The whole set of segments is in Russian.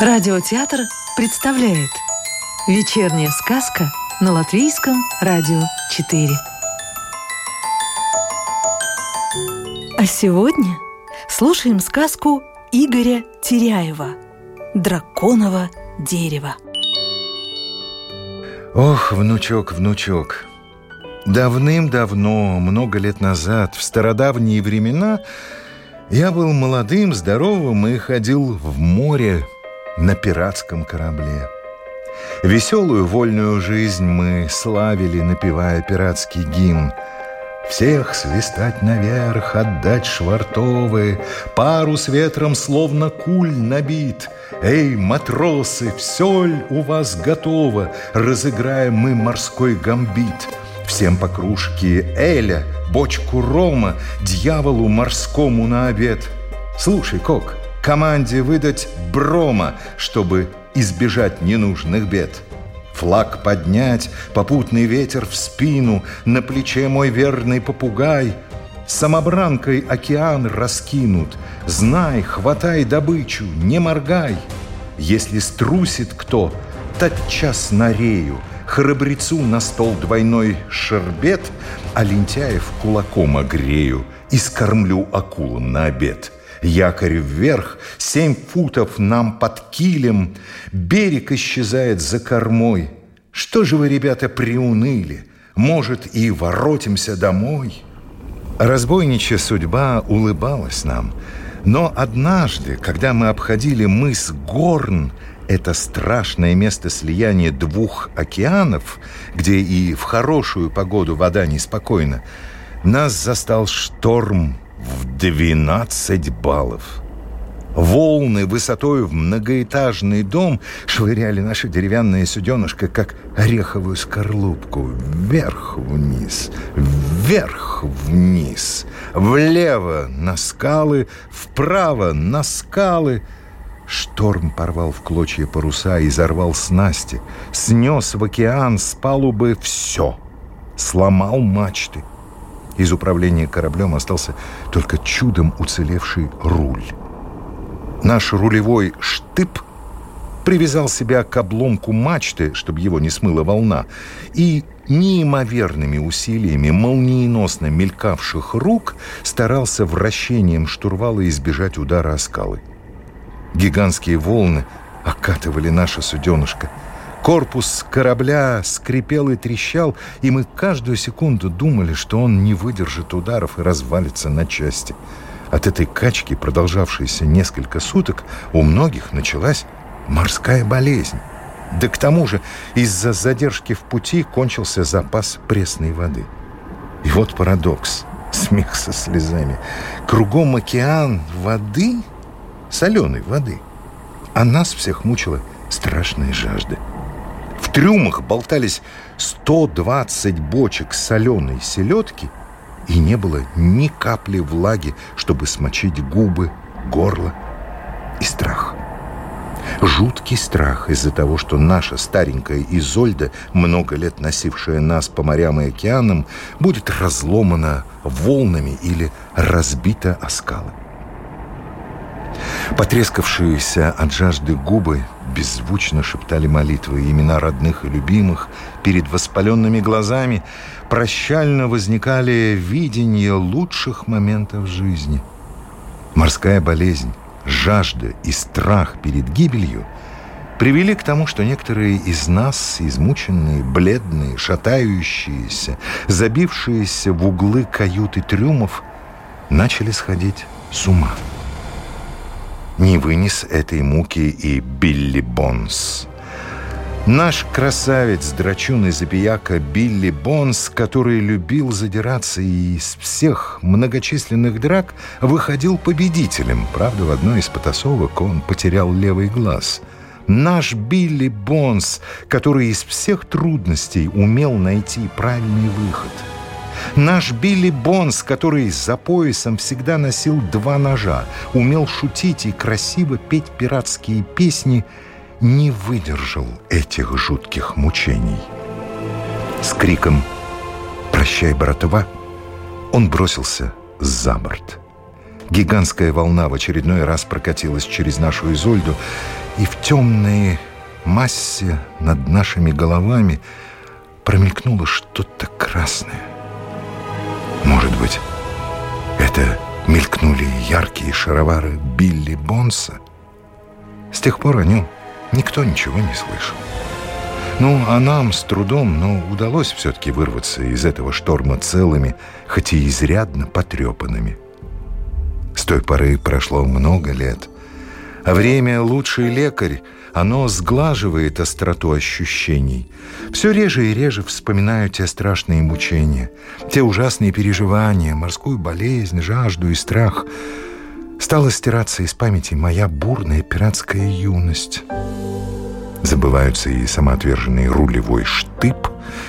Радиотеатр представляет Вечерняя сказка на Латвийском радио 4 А сегодня слушаем сказку Игоря Теряева «Драконово дерево» Ох, внучок, внучок, давным-давно, много лет назад, в стародавние времена, я был молодым, здоровым и ходил в море на пиратском корабле. Веселую вольную жизнь мы славили, напевая пиратский гимн. Всех свистать наверх, отдать швартовы, Парус ветром словно куль набит. Эй, матросы, все ль у вас готово? Разыграем мы морской гамбит. Всем по кружке Эля, бочку рома, Дьяволу морскому на обед. Слушай, Кок, команде выдать брома, чтобы избежать ненужных бед. Флаг поднять, попутный ветер в спину, на плече мой верный попугай. Самобранкой океан раскинут, знай, хватай добычу, не моргай. Если струсит кто, тотчас на рею, храбрецу на стол двойной шербет, а лентяев кулаком огрею и скормлю акулам на обед. Якорь вверх, семь футов нам под килем, берег исчезает за кормой. Что же вы, ребята, приуныли? Может, и воротимся домой? Разбойничья судьба улыбалась нам. Но однажды, когда мы обходили мыс Горн, это страшное место слияния двух океанов, где и в хорошую погоду вода неспокойна, нас застал шторм в 12 баллов. Волны высотой в многоэтажный дом швыряли наше деревянное суденышко, как ореховую скорлупку, вверх-вниз, вверх-вниз, влево на скалы, вправо на скалы. Шторм порвал в клочья паруса и зарвал снасти, снес в океан с палубы все, сломал мачты. Из управления кораблем остался только чудом уцелевший руль. Наш рулевой штып привязал себя к обломку мачты, чтобы его не смыла волна, и неимоверными усилиями молниеносно мелькавших рук старался вращением штурвала избежать удара о скалы. Гигантские волны окатывали наше суденышко – Корпус корабля скрипел и трещал, и мы каждую секунду думали, что он не выдержит ударов и развалится на части. От этой качки, продолжавшейся несколько суток, у многих началась морская болезнь. Да к тому же из-за задержки в пути кончился запас пресной воды. И вот парадокс. Смех со слезами. Кругом океан воды, соленой воды. А нас всех мучила страшная жажда трюмах болтались 120 бочек соленой селедки, и не было ни капли влаги, чтобы смочить губы, горло и страх. Жуткий страх из-за того, что наша старенькая Изольда, много лет носившая нас по морям и океанам, будет разломана волнами или разбита о скалы. Потрескавшиеся от жажды губы беззвучно шептали молитвы имена родных и любимых. Перед воспаленными глазами прощально возникали видения лучших моментов жизни. Морская болезнь, жажда и страх перед гибелью привели к тому, что некоторые из нас, измученные, бледные, шатающиеся, забившиеся в углы каюты трюмов, начали сходить с ума. Не вынес этой муки и Билли Бонс. Наш красавец, драчун и забияка Билли Бонс, который любил задираться и из всех многочисленных драк выходил победителем. Правда, в одной из потасовок он потерял левый глаз. Наш Билли Бонс, который из всех трудностей умел найти правильный выход – Наш Билли Бонс, который за поясом всегда носил два ножа, умел шутить и красиво петь пиратские песни, не выдержал этих жутких мучений. С криком «Прощай, братва!» он бросился за борт. Гигантская волна в очередной раз прокатилась через нашу Изольду, и в темной массе над нашими головами промелькнуло что-то красное. Может быть, это мелькнули яркие шаровары Билли Бонса? С тех пор о нем никто ничего не слышал. Ну, а нам с трудом, но удалось все-таки вырваться из этого шторма целыми, хоть и изрядно потрепанными. С той поры прошло много лет. Время лучший лекарь, оно сглаживает остроту ощущений. Все реже и реже вспоминаю те страшные мучения, те ужасные переживания, морскую болезнь, жажду и страх. Стала стираться из памяти моя бурная пиратская юность. Забываются и самоотверженный рулевой штып,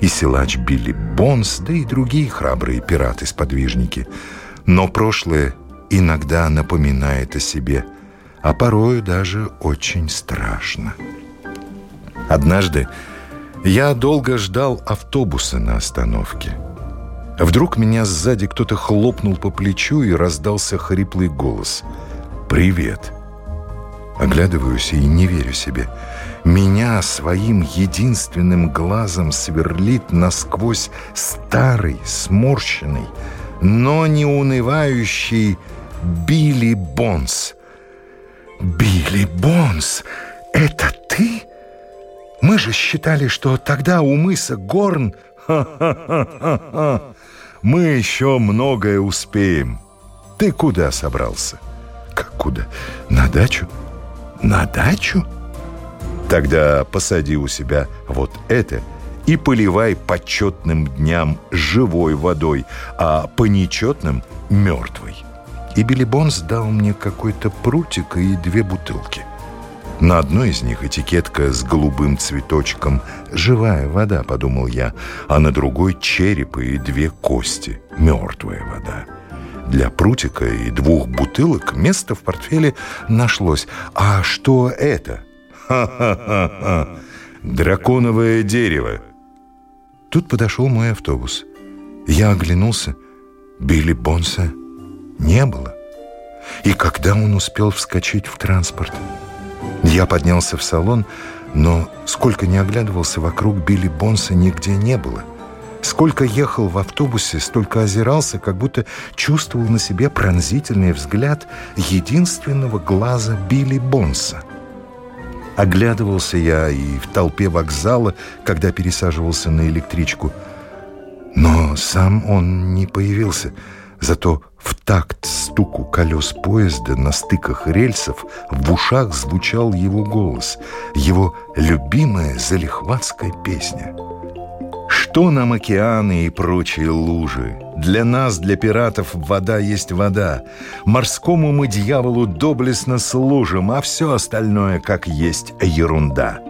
и силач Билли Бонс, да и другие храбрые пираты-сподвижники. Но прошлое иногда напоминает о себе, а порою даже очень страшно. Однажды я долго ждал автобуса на остановке. Вдруг меня сзади кто-то хлопнул по плечу и раздался хриплый голос. «Привет!» Оглядываюсь и не верю себе – меня своим единственным глазом сверлит насквозь старый, сморщенный, но не унывающий Билли Бонс. «Билли Бонс, это ты? Мы же считали, что тогда у мыса Горн... Ха-ха-ха-ха! Мы еще многое успеем. Ты куда собрался?» «Как куда? На дачу?» «На дачу?» Тогда посади у себя вот это и поливай почетным дням живой водой, а по нечетным — мертвой. И Билли Бонс дал мне какой-то прутик и две бутылки. На одной из них этикетка с голубым цветочком «Живая вода», — подумал я, а на другой — череп и две кости — «Мертвая вода». Для прутика и двух бутылок место в портфеле нашлось. А что это? Ха-ха-ха-ха! Драконовое дерево!» Тут подошел мой автобус. Я оглянулся. Билли Бонса не было. И когда он успел вскочить в транспорт? Я поднялся в салон, но сколько не оглядывался вокруг, Билли Бонса нигде не было. Сколько ехал в автобусе, столько озирался, как будто чувствовал на себе пронзительный взгляд единственного глаза Билли Бонса. Оглядывался я и в толпе вокзала, когда пересаживался на электричку. Но сам он не появился. Зато в такт стуку колес поезда на стыках рельсов в ушах звучал его голос, его любимая залихватская песня — что нам океаны и прочие лужи? Для нас, для пиратов, вода есть вода. Морскому мы дьяволу доблестно служим, а все остальное, как есть, ерунда.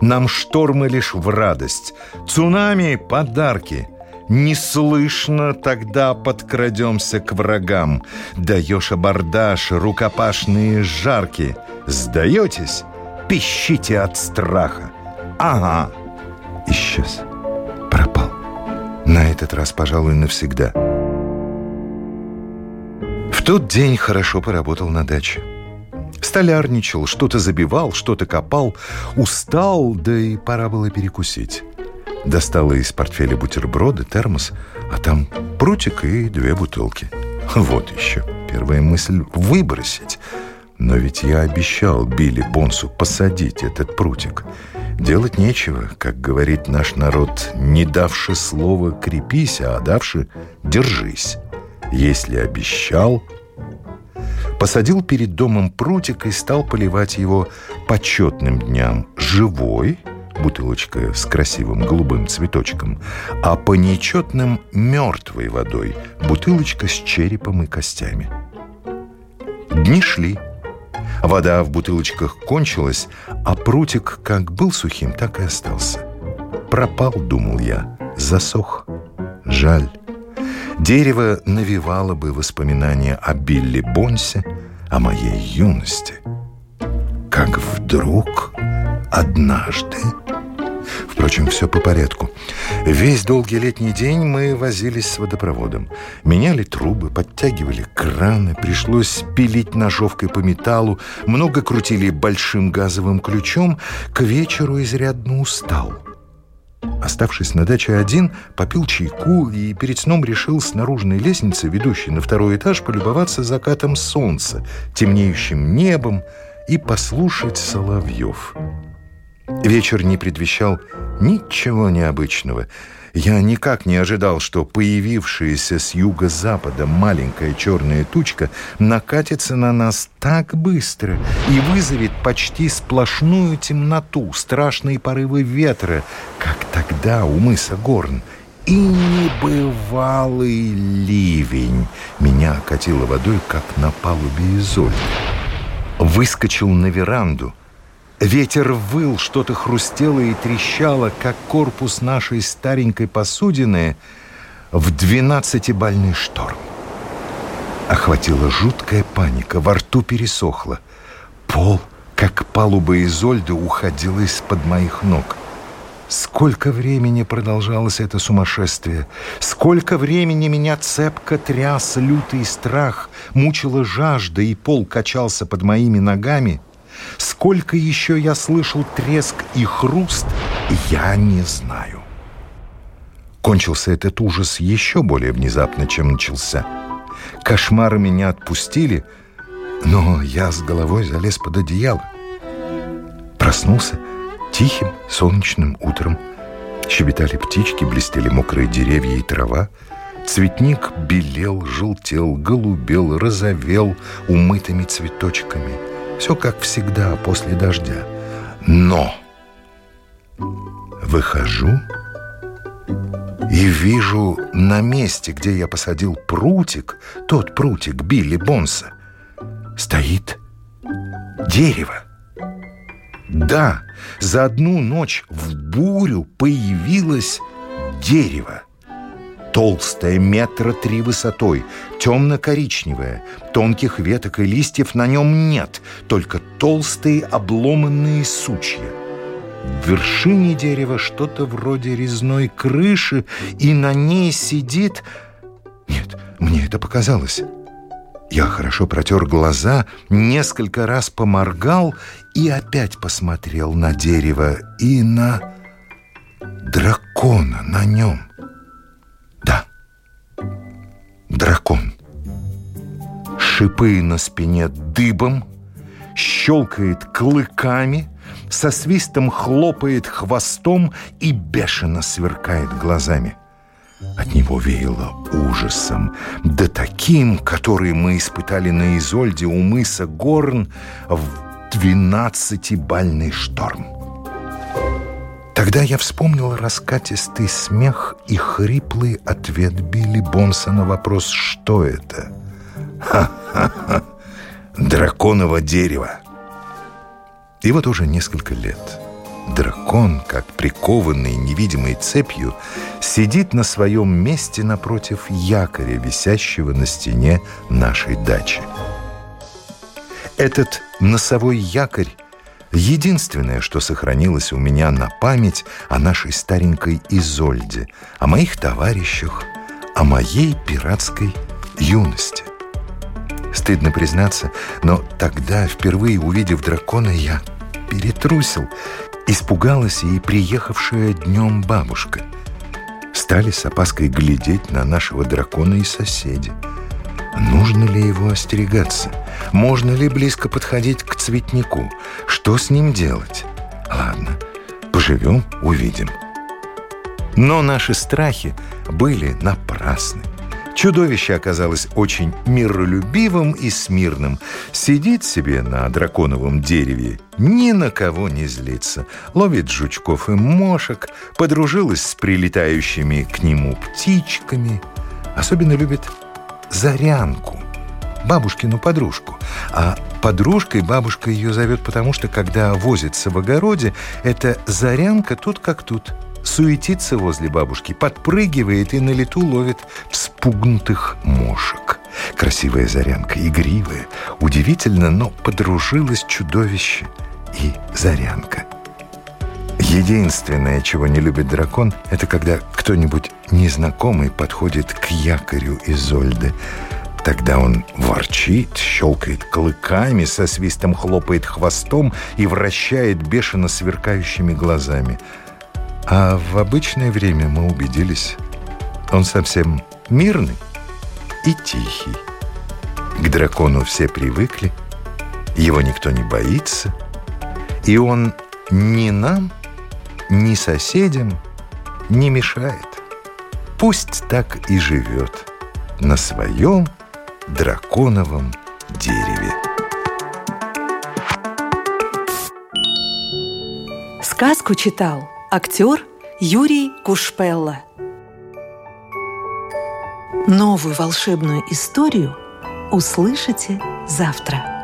Нам штормы лишь в радость, цунами — подарки. Не слышно, тогда подкрадемся к врагам. Даешь абордаж, рукопашные жарки. Сдаетесь? Пищите от страха. Ага, исчез пропал. На этот раз, пожалуй, навсегда. В тот день хорошо поработал на даче. Столярничал, что-то забивал, что-то копал. Устал, да и пора было перекусить. Достала из портфеля бутерброды, термос, а там прутик и две бутылки. Вот еще. Первая мысль — выбросить. Но ведь я обещал Билли Бонсу посадить этот прутик. Делать нечего, как говорит наш народ, не давши слова «крепись», а давши «держись». Если обещал, посадил перед домом прутик и стал поливать его почетным дням живой, бутылочка с красивым голубым цветочком, а по нечетным мертвой водой, бутылочка с черепом и костями. Дни шли. Вода в бутылочках кончилась, а прутик как был сухим, так и остался. Пропал, думал я, засох. Жаль. Дерево навевало бы воспоминания о Билли Бонсе, о моей юности. Как вдруг однажды Впрочем, все по порядку. Весь долгий летний день мы возились с водопроводом. Меняли трубы, подтягивали краны, пришлось пилить ножовкой по металлу, много крутили большим газовым ключом. К вечеру изрядно устал. Оставшись на даче один, попил чайку и перед сном решил с наружной лестницы, ведущей на второй этаж, полюбоваться закатом солнца, темнеющим небом и послушать соловьев. Вечер не предвещал ничего необычного. Я никак не ожидал, что появившаяся с юго-запада маленькая черная тучка накатится на нас так быстро и вызовет почти сплошную темноту, страшные порывы ветра, как тогда у мыса Горн. И небывалый ливень меня окатило водой, как на палубе Изольды. Выскочил на веранду — Ветер выл, что-то хрустело и трещало, как корпус нашей старенькой посудины в двенадцатибальный шторм. Охватила жуткая паника, во рту пересохло. Пол, как палуба Изольды, уходил из-под моих ног. Сколько времени продолжалось это сумасшествие? Сколько времени меня цепко тряс лютый страх, мучила жажда, и пол качался под моими ногами — Сколько еще я слышал треск и хруст, я не знаю. Кончился этот ужас еще более внезапно, чем начался. Кошмары меня отпустили, но я с головой залез под одеяло. Проснулся тихим солнечным утром. Щебетали птички, блестели мокрые деревья и трава. Цветник белел, желтел, голубел, розовел умытыми цветочками – все как всегда после дождя. Но выхожу и вижу на месте, где я посадил прутик, тот прутик Билли Бонса, стоит дерево. Да, за одну ночь в бурю появилось дерево. Толстое, метра три высотой, темно-коричневое. Тонких веток и листьев на нем нет, только толстые обломанные сучья. В вершине дерева что-то вроде резной крыши, и на ней сидит... Нет, мне это показалось. Я хорошо протер глаза, несколько раз поморгал и опять посмотрел на дерево и на дракона на нем. Дракон. Шипы на спине дыбом, щелкает клыками, со свистом хлопает хвостом и бешено сверкает глазами. От него веяло ужасом, да таким, который мы испытали на Изольде у мыса Горн в двенадцатибальный шторм. Тогда я вспомнил раскатистый смех и хриплый ответ Билли Бонса на вопрос «Что это?» «Ха-ха-ха! Драконово дерево!» И вот уже несколько лет дракон, как прикованный невидимой цепью, сидит на своем месте напротив якоря, висящего на стене нашей дачи. Этот носовой якорь Единственное, что сохранилось у меня на память о нашей старенькой Изольде, о моих товарищах, о моей пиратской юности. Стыдно признаться, но тогда, впервые увидев дракона, я перетрусил. Испугалась и приехавшая днем бабушка. Стали с опаской глядеть на нашего дракона и соседи. Нужно ли его остерегаться? Можно ли близко подходить к цветнику? Что с ним делать? Ладно, поживем, увидим. Но наши страхи были напрасны. Чудовище оказалось очень миролюбивым и смирным. Сидит себе на драконовом дереве, ни на кого не злится. Ловит жучков и мошек, подружилась с прилетающими к нему птичками. Особенно любит Зарянку, бабушкину подружку. А подружкой бабушка ее зовет, потому что, когда возится в огороде, эта Зарянка тут как тут. Суетится возле бабушки, подпрыгивает и на лету ловит вспугнутых мошек. Красивая Зарянка, игривая, удивительно, но подружилась чудовище и Зарянка. Единственное, чего не любит дракон, это когда кто-нибудь незнакомый подходит к якорю Изольды. Тогда он ворчит, щелкает клыками, со свистом хлопает хвостом и вращает бешено сверкающими глазами. А в обычное время мы убедились, он совсем мирный и тихий. К дракону все привыкли, его никто не боится, и он ни нам, ни соседям не мешает. Пусть так и живет на своем драконовом дереве. Сказку читал актер Юрий Кушпелла. Новую волшебную историю услышите завтра.